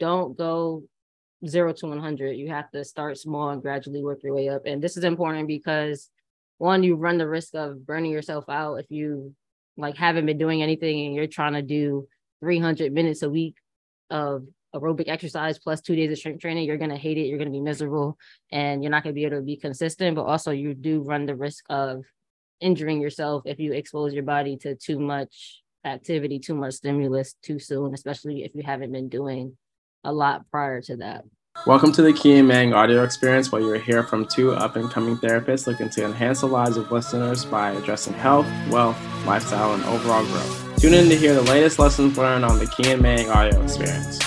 don't go zero to 100. You have to start small and gradually work your way up. And this is important because one, you run the risk of burning yourself out if you like haven't been doing anything and you're trying to do 300 minutes a week of aerobic exercise plus two days of strength training, you're going to hate it. You're going to be miserable and you're not going to be able to be consistent. But also, you do run the risk of injuring yourself if you expose your body to too much activity, too much stimulus too soon, especially if you haven't been doing a lot prior to that. Welcome to the Key and Mang audio experience, where you'll hear from two up and coming therapists looking to enhance the lives of listeners by addressing health, wealth, lifestyle, and overall growth. Tune in to hear the latest lessons learned on the Key and Mang audio experience.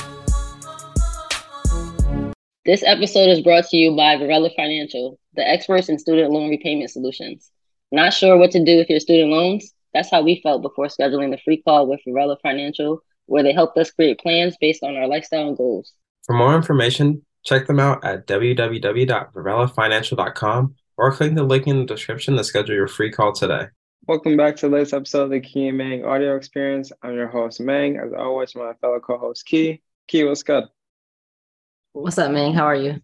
This episode is brought to you by Varela Financial, the experts in student loan repayment solutions. Not sure what to do with your student loans? That's how we felt before scheduling the free call with Varela Financial, where they helped us create plans based on our lifestyle and goals. For more information, check them out at www.varelafinancial.com or click the link in the description to schedule your free call today. Welcome back to the latest episode of the Key and Mang audio experience. I'm your host, Mang. As always, my fellow co-host, Key. Key, what's good? What's up, Mang? How are you?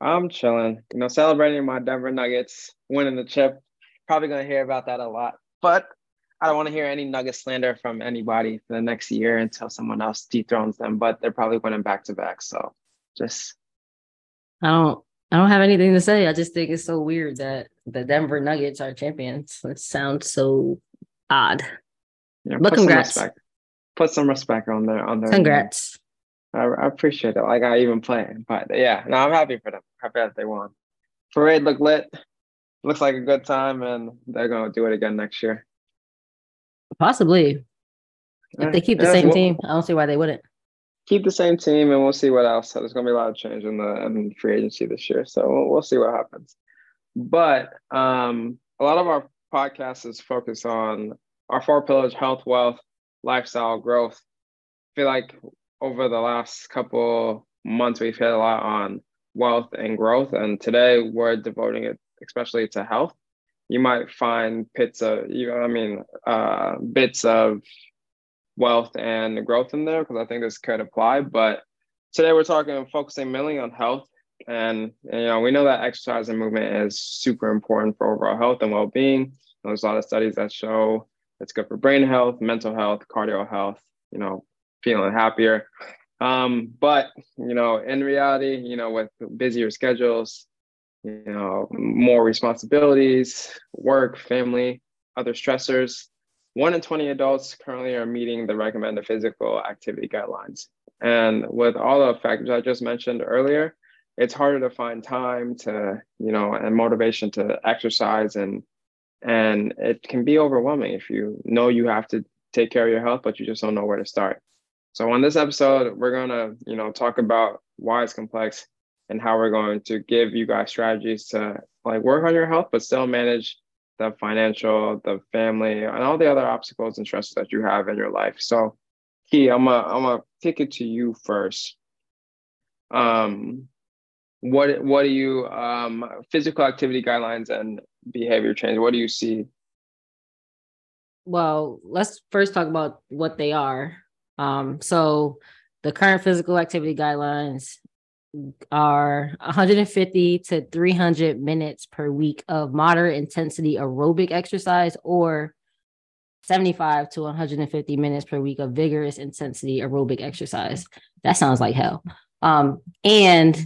I'm chilling. You know, celebrating my Denver Nuggets winning the chip. Probably going to hear about that a lot. But I don't want to hear any Nugget slander from anybody for the next year until someone else dethrones them. But they're probably winning back to back. So just I don't I don't have anything to say. I just think it's so weird that the Denver Nuggets are champions. It sounds so odd. Yeah, but congrats. Some put some respect on their on their congrats. I, I, appreciate it. Like I even play, but yeah, no, I'm happy for them. Happy that they won. Parade look lit. Looks like a good time, and they're gonna do it again next year. Possibly. If they keep the yeah, same team, I don't see why they wouldn't. Keep the same team, and we'll see what else. There's going to be a lot of change in the in free agency this year, so we'll, we'll see what happens. But um, a lot of our podcast is focused on our four pillars: health, wealth, lifestyle, growth. I feel like over the last couple months, we've hit a lot on wealth and growth, and today we're devoting it especially to health you might find bits of you know, I mean uh, bits of wealth and growth in there because I think this could apply. But today we're talking focusing mainly on health. And, and, you know, we know that exercise and movement is super important for overall health and well-being. There's a lot of studies that show it's good for brain health, mental health, cardio health, you know, feeling happier. Um, but you know, in reality, you know, with busier schedules, you know, more responsibilities, work, family, other stressors. One in 20 adults currently are meeting the recommended physical activity guidelines. And with all the factors I just mentioned earlier, it's harder to find time to, you know, and motivation to exercise and and it can be overwhelming if you know you have to take care of your health, but you just don't know where to start. So on this episode, we're gonna, you know, talk about why it's complex, and how we're going to give you guys strategies to like work on your health, but still manage the financial, the family, and all the other obstacles and stresses that you have in your life. So, Key, I'm gonna I'm gonna take it to you first. Um, what what do you um physical activity guidelines and behavior change? What do you see? Well, let's first talk about what they are. Um, so the current physical activity guidelines are 150 to 300 minutes per week of moderate intensity aerobic exercise or 75 to 150 minutes per week of vigorous intensity aerobic exercise. That sounds like hell. Um, and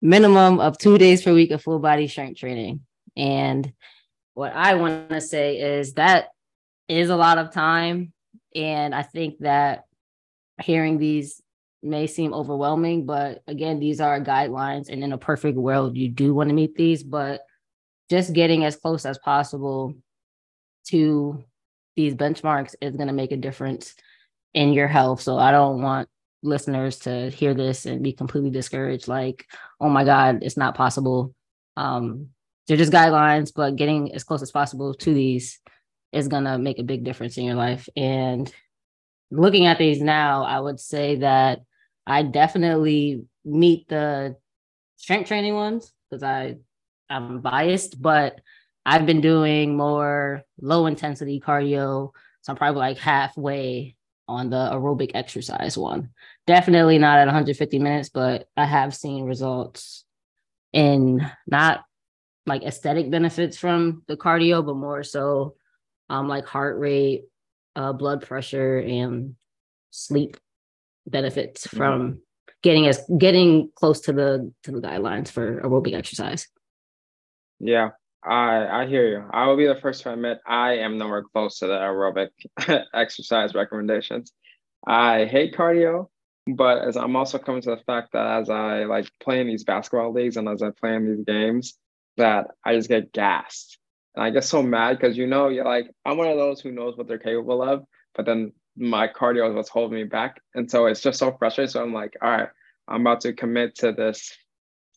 minimum of two days per week of full body strength training. And what I want to say is that is a lot of time. And I think that hearing these may seem overwhelming, but again, these are guidelines. And in a perfect world, you do want to meet these, but just getting as close as possible to these benchmarks is going to make a difference in your health. So I don't want listeners to hear this and be completely discouraged like, oh my God, it's not possible. Um, they're just guidelines, but getting as close as possible to these is going to make a big difference in your life. And looking at these now, I would say that I definitely meet the strength training ones because I I'm biased, but I've been doing more low intensity cardio. So I'm probably like halfway on the aerobic exercise one. definitely not at 150 minutes, but I have seen results in not like aesthetic benefits from the cardio, but more so um like heart rate, uh, blood pressure, and sleep benefits mm-hmm. from getting as getting close to the to the guidelines for aerobic exercise. Yeah, I I hear you. I will be the first to admit I am nowhere close to the aerobic exercise recommendations. I hate cardio, but as I'm also coming to the fact that as I like play in these basketball leagues and as I play in these games, that I just get gassed. And I get so mad because you know, you're like, I'm one of those who knows what they're capable of, but then my cardio is what's holding me back. And so it's just so frustrating. So I'm like, all right, I'm about to commit to this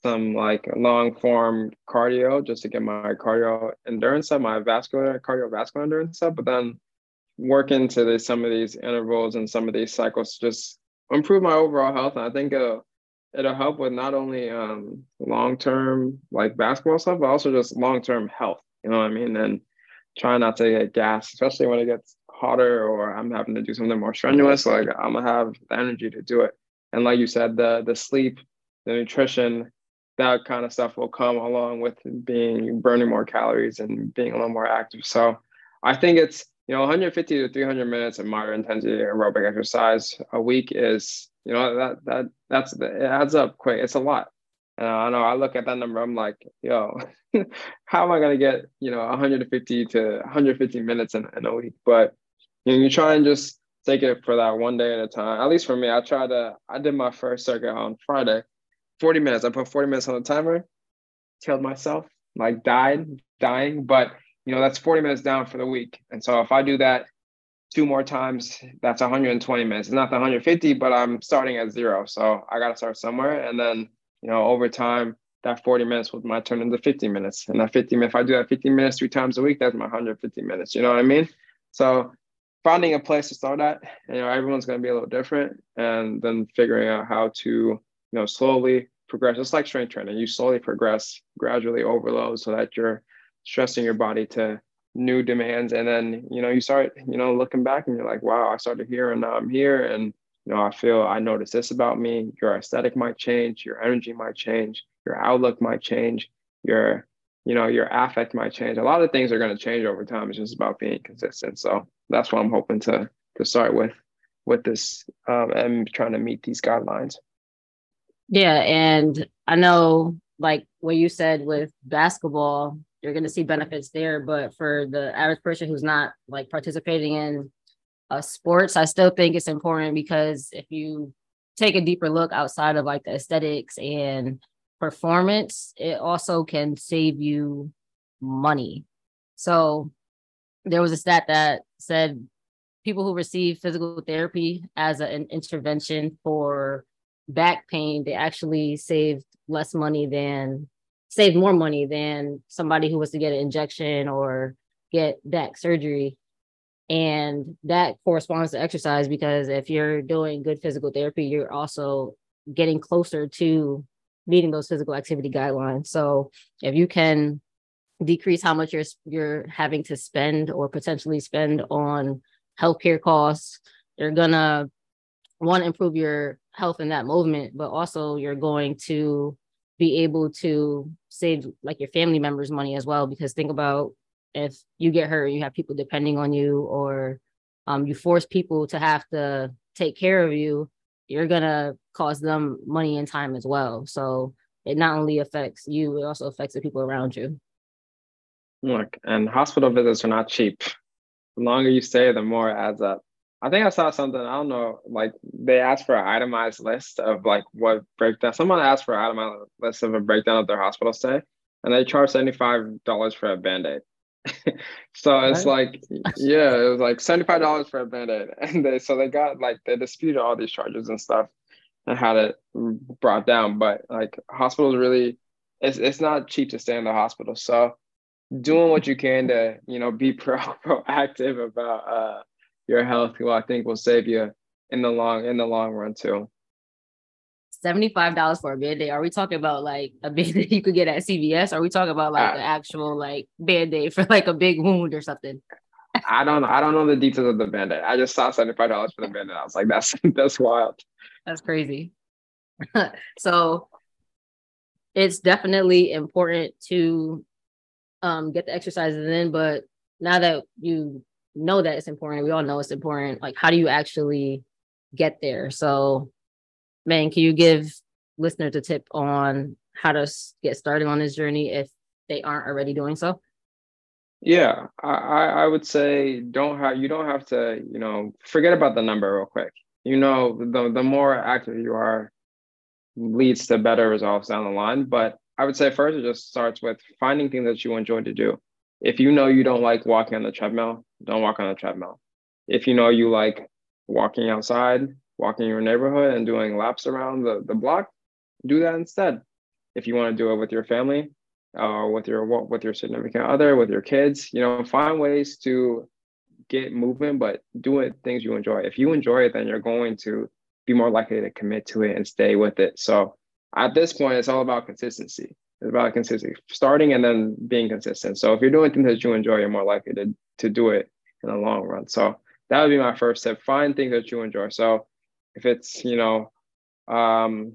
some like long form cardio just to get my cardio endurance up, my vascular cardiovascular endurance up, but then work into the, some of these intervals and some of these cycles to just improve my overall health. And I think it'll, it'll help with not only um, long term like basketball stuff, but also just long term health. You know what I mean? And try not to get gas, especially when it gets or I'm having to do something more strenuous. Like I'm gonna have the energy to do it. And like you said, the the sleep, the nutrition, that kind of stuff will come along with being burning more calories and being a little more active. So I think it's you know 150 to 300 minutes of moderate intensity aerobic exercise a week is you know that that that's it adds up quick. It's a lot. And I know I look at that number, I'm like, yo, how am I gonna get you know 150 to 150 minutes in, in a week? But you you try and just take it for that one day at a time. At least for me, I tried to. I did my first circuit on Friday, 40 minutes. I put 40 minutes on the timer, killed myself, like died, dying. But you know, that's 40 minutes down for the week. And so if I do that two more times, that's 120 minutes. It's not the 150, but I'm starting at zero. So I got to start somewhere. And then, you know, over time, that 40 minutes would might turn into 50 minutes. And that 50 if I do that 50 minutes three times a week, that's my 150 minutes. You know what I mean? So finding a place to start at, you know, everyone's going to be a little different. And then figuring out how to, you know, slowly progress. It's like strength training. You slowly progress, gradually overload so that you're stressing your body to new demands and then you know you start you know looking back and you're like wow i started here and now i'm here and you know i feel i notice this about me your aesthetic might change your energy might change your outlook might change your you know your affect might change. A lot of things are going to change over time. It's just about being consistent. So that's what i'm hoping to to start with with this um, and trying to meet these guidelines. Yeah and i know like what you said with basketball you're going to see benefits there. But for the average person who's not like participating in uh, sports, I still think it's important because if you take a deeper look outside of like the aesthetics and performance, it also can save you money. So there was a stat that said people who receive physical therapy as an intervention for back pain, they actually saved less money than save more money than somebody who was to get an injection or get back surgery. And that corresponds to exercise because if you're doing good physical therapy, you're also getting closer to meeting those physical activity guidelines. So if you can decrease how much you're you're having to spend or potentially spend on healthcare costs, you're gonna want to improve your health in that movement, but also you're going to be able to save like your family members money as well because think about if you get hurt you have people depending on you or um, you force people to have to take care of you you're gonna cost them money and time as well so it not only affects you it also affects the people around you look and hospital visits are not cheap the longer you stay the more it adds up I think I saw something. I don't know. Like they asked for an itemized list of like what breakdown. Someone asked for an itemized list of a breakdown of their hospital stay, and they five dollars for a band aid. so it's like, yeah, it was like seventy five dollars for a band aid, and they so they got like they disputed all these charges and stuff, and had it brought down. But like hospitals really, it's it's not cheap to stay in the hospital. So doing what you can to you know be pro proactive about uh your health, who I think will save you in the long in the long run too. $75 for a band-aid. Are we talking about like a band-aid you could get at CVS? Are we talking about like uh, the actual like band-aid for like a big wound or something? I don't know. I don't know the details of the band-aid. I just saw seventy five dollars for the band-aid. I was like, that's that's wild. That's crazy. so it's definitely important to um, get the exercises in, but now that you know that it's important, we all know it's important. Like, how do you actually get there? So, man, can you give listeners a tip on how to get started on this journey if they aren't already doing so? Yeah, I, I would say don't have you don't have to, you know, forget about the number real quick. You know, the the more active you are leads to better results down the line. But I would say first it just starts with finding things that you enjoy to do. If you know you don't like walking on the treadmill, don't walk on the treadmill. If you know you like walking outside, walking your neighborhood and doing laps around the, the block, do that instead. If you want to do it with your family, uh, with your with your significant other, with your kids, you know, find ways to get movement, but do it things you enjoy. If you enjoy it, then you're going to be more likely to commit to it and stay with it. So at this point, it's all about consistency. It's about consistency, starting and then being consistent. So if you're doing things that you enjoy, you're more likely to, to do it in the long run. So that would be my first step. Find things that you enjoy. So if it's, you know, um,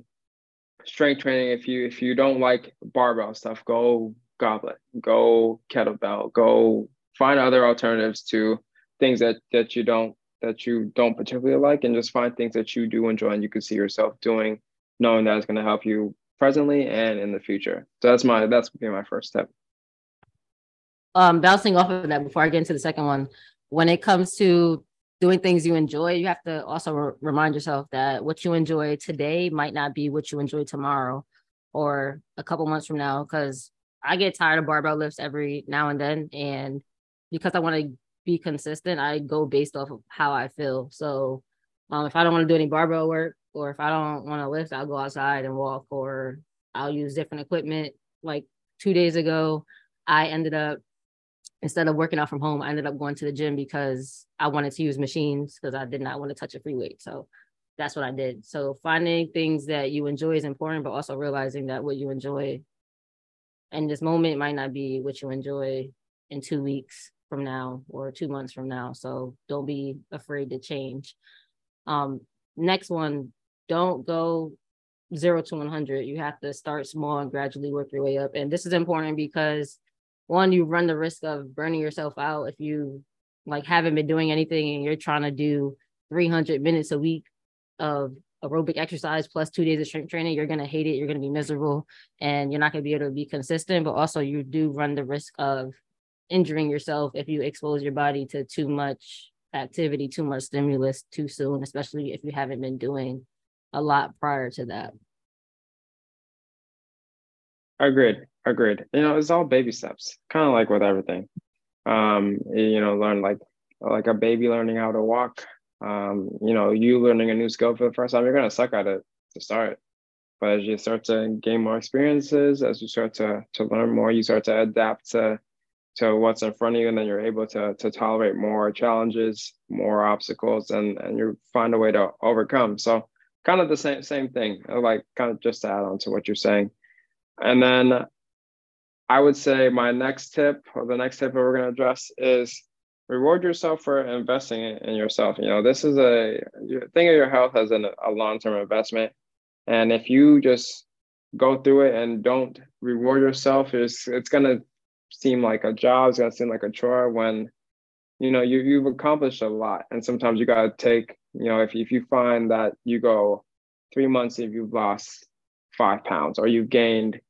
strength training, if you if you don't like barbell stuff, go goblet, go kettlebell, go find other alternatives to things that that you don't that you don't particularly like and just find things that you do enjoy and you can see yourself doing knowing that it's going to help you presently and in the future. So that's my that's be my first step. Um bouncing off of that before i get into the second one when it comes to doing things you enjoy you have to also re- remind yourself that what you enjoy today might not be what you enjoy tomorrow or a couple months from now because i get tired of barbell lifts every now and then and because i want to be consistent, I go based off of how I feel. So um, if I don't want to do any barbell work or if I don't want to lift, I'll go outside and walk or I'll use different equipment. Like two days ago, I ended up instead of working out from home, I ended up going to the gym because I wanted to use machines because I did not want to touch a free weight. So that's what I did. So finding things that you enjoy is important, but also realizing that what you enjoy in this moment might not be what you enjoy in two weeks from now or two months from now. So don't be afraid to change. Um, next one, don't go zero to 100. You have to start small and gradually work your way up. And this is important because one, you run the risk of burning yourself out if you like haven't been doing anything and you're trying to do 300 minutes a week of aerobic exercise plus two days of strength training, you're going to hate it. You're going to be miserable and you're not going to be able to be consistent. But also, you do run the risk of injuring yourself if you expose your body to too much activity, too much stimulus too soon, especially if you haven't been doing a lot prior to that. Agreed. Agreed. You know, it's all baby steps, kind of like with everything. Um, you know, learn like like a baby learning how to walk. Um, you know, you learning a new skill for the first time, you're gonna suck at it to start. But as you start to gain more experiences, as you start to to learn more, you start to adapt to to what's in front of you and then you're able to to tolerate more challenges more obstacles and and you find a way to overcome so kind of the same same thing like kind of just to add on to what you're saying and then i would say my next tip or the next tip that we're going to address is reward yourself for investing in yourself you know this is a think of your health as an, a long-term investment and if you just go through it and don't reward yourself it's it's going to seem like a job, it's gonna seem like a chore when you know you you've accomplished a lot. And sometimes you gotta take, you know, if if you find that you go three months if you've lost five pounds or you've gained,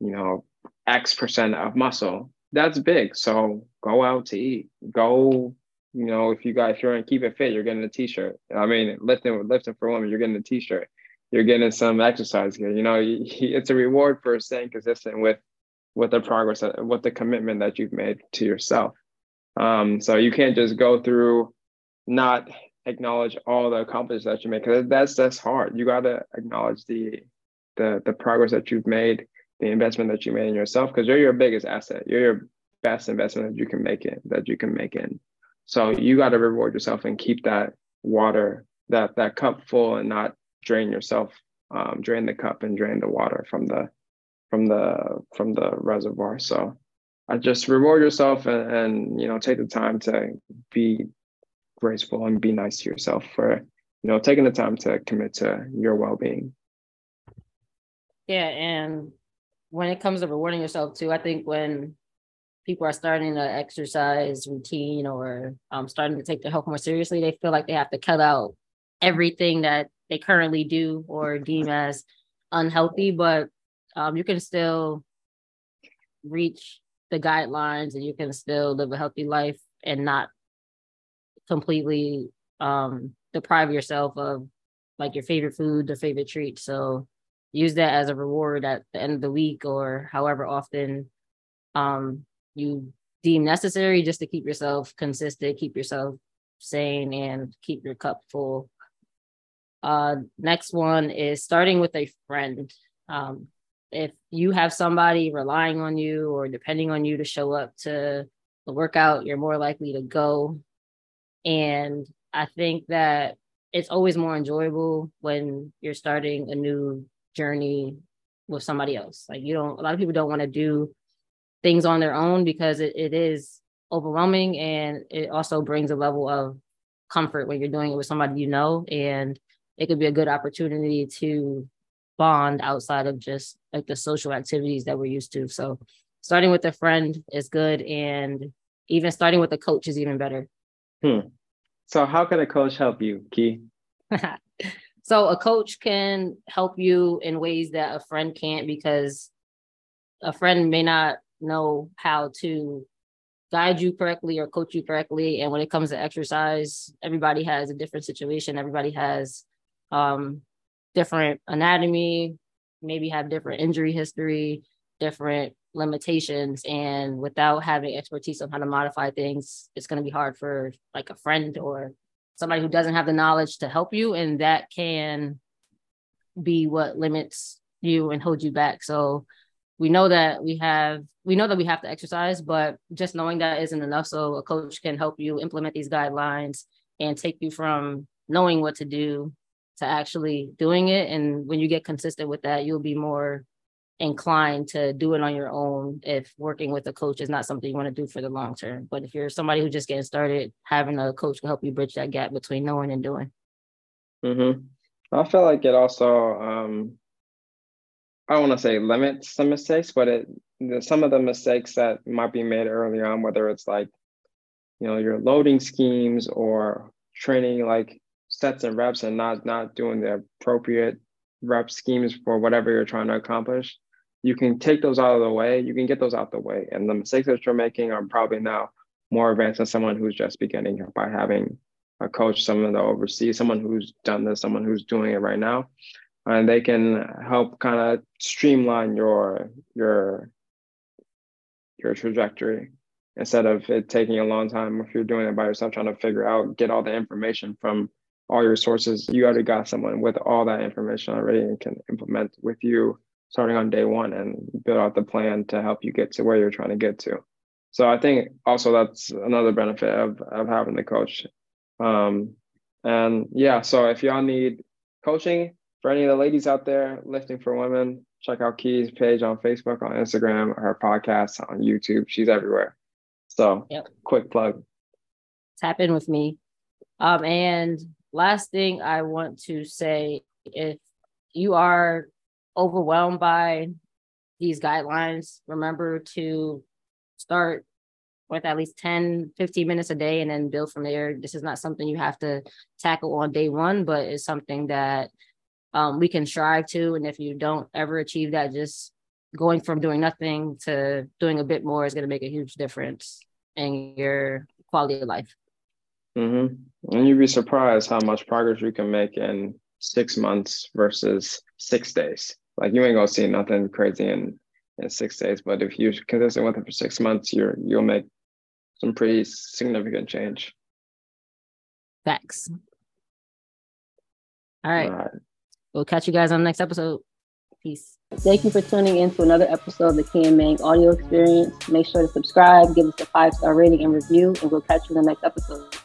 you know, X percent of muscle, that's big. So go out to eat. Go, you know, if you got if you're in keep it fit, you're getting a t-shirt. I mean, lifting lifting for women, you're getting a t-shirt. You're getting some exercise gear. You know, it's a reward for staying consistent with with the progress, with the commitment that you've made to yourself. Um, so you can't just go through not acknowledge all the accomplishments that you make because that's that's hard. You got to acknowledge the the the progress that you've made, the investment that you made in yourself because you're your biggest asset. You're your best investment that you can make in that you can make in. So you got to reward yourself and keep that water that that cup full and not drain yourself, um, drain the cup and drain the water from the from the from the reservoir. So I just reward yourself and, and you know take the time to be graceful and be nice to yourself for you know taking the time to commit to your well-being yeah and when it comes to rewarding yourself too i think when people are starting to exercise routine or um, starting to take their health more seriously they feel like they have to cut out everything that they currently do or deem as unhealthy but um, you can still reach the guidelines and you can still live a healthy life and not completely um deprive yourself of like your favorite food, or favorite treat. So use that as a reward at the end of the week or however often um you deem necessary just to keep yourself consistent, keep yourself sane and keep your cup full. Uh next one is starting with a friend. Um if you have somebody relying on you or depending on you to show up to the workout, you're more likely to go. And I think that it's always more enjoyable when you're starting a new journey with somebody else. Like you don't a lot of people don't want to do things on their own because it, it is overwhelming and it also brings a level of comfort when you're doing it with somebody you know and it could be a good opportunity to bond outside of just like the social activities that we're used to. So starting with a friend is good and even starting with a coach is even better. Hmm. So how can a coach help you, Key? so a coach can help you in ways that a friend can't because a friend may not know how to guide you correctly or coach you correctly and when it comes to exercise everybody has a different situation everybody has um different anatomy, maybe have different injury history, different limitations. And without having expertise on how to modify things, it's going to be hard for like a friend or somebody who doesn't have the knowledge to help you. And that can be what limits you and hold you back. So we know that we have we know that we have to exercise, but just knowing that isn't enough. So a coach can help you implement these guidelines and take you from knowing what to do to actually doing it. And when you get consistent with that, you'll be more inclined to do it on your own if working with a coach is not something you want to do for the long term. But if you're somebody who's just getting started, having a coach can help you bridge that gap between knowing and doing. Mm-hmm. I feel like it also, um, I don't want to say limits some mistakes, but it some of the mistakes that might be made early on, whether it's like, you know, your loading schemes or training like sets and reps and not not doing the appropriate rep schemes for whatever you're trying to accomplish, you can take those out of the way. You can get those out the way. And the mistakes that you're making are probably now more advanced than someone who's just beginning by having a coach, someone to oversee, someone who's done this, someone who's doing it right now. And they can help kind of streamline your your your trajectory instead of it taking a long time if you're doing it by yourself trying to figure out get all the information from all your sources, you already got someone with all that information already and can implement with you starting on day one and build out the plan to help you get to where you're trying to get to. So I think also that's another benefit of, of having the coach. Um, and yeah, so if y'all need coaching for any of the ladies out there lifting for women, check out Key's page on Facebook, on Instagram, her podcast on YouTube. She's everywhere. So yep. quick plug. Tap in with me. Um, and last thing I want to say if you are overwhelmed by these guidelines, remember to start with at least 10, 15 minutes a day and then build from there. This is not something you have to tackle on day one, but it's something that um, we can strive to. And if you don't ever achieve that, just going from doing nothing to doing a bit more is going to make a huge difference in your quality of life. Mm-hmm. And you'd be surprised how much progress you can make in six months versus six days. Like you ain't gonna see nothing crazy in in six days, but if you're consistent with it for six months, you're you'll make some pretty significant change. Facts. All right. All right. We'll catch you guys on the next episode. Peace. Thank you for tuning in to another episode of the Key and Mang audio experience. Make sure to subscribe, give us a five star rating and review, and we'll catch you in the next episode.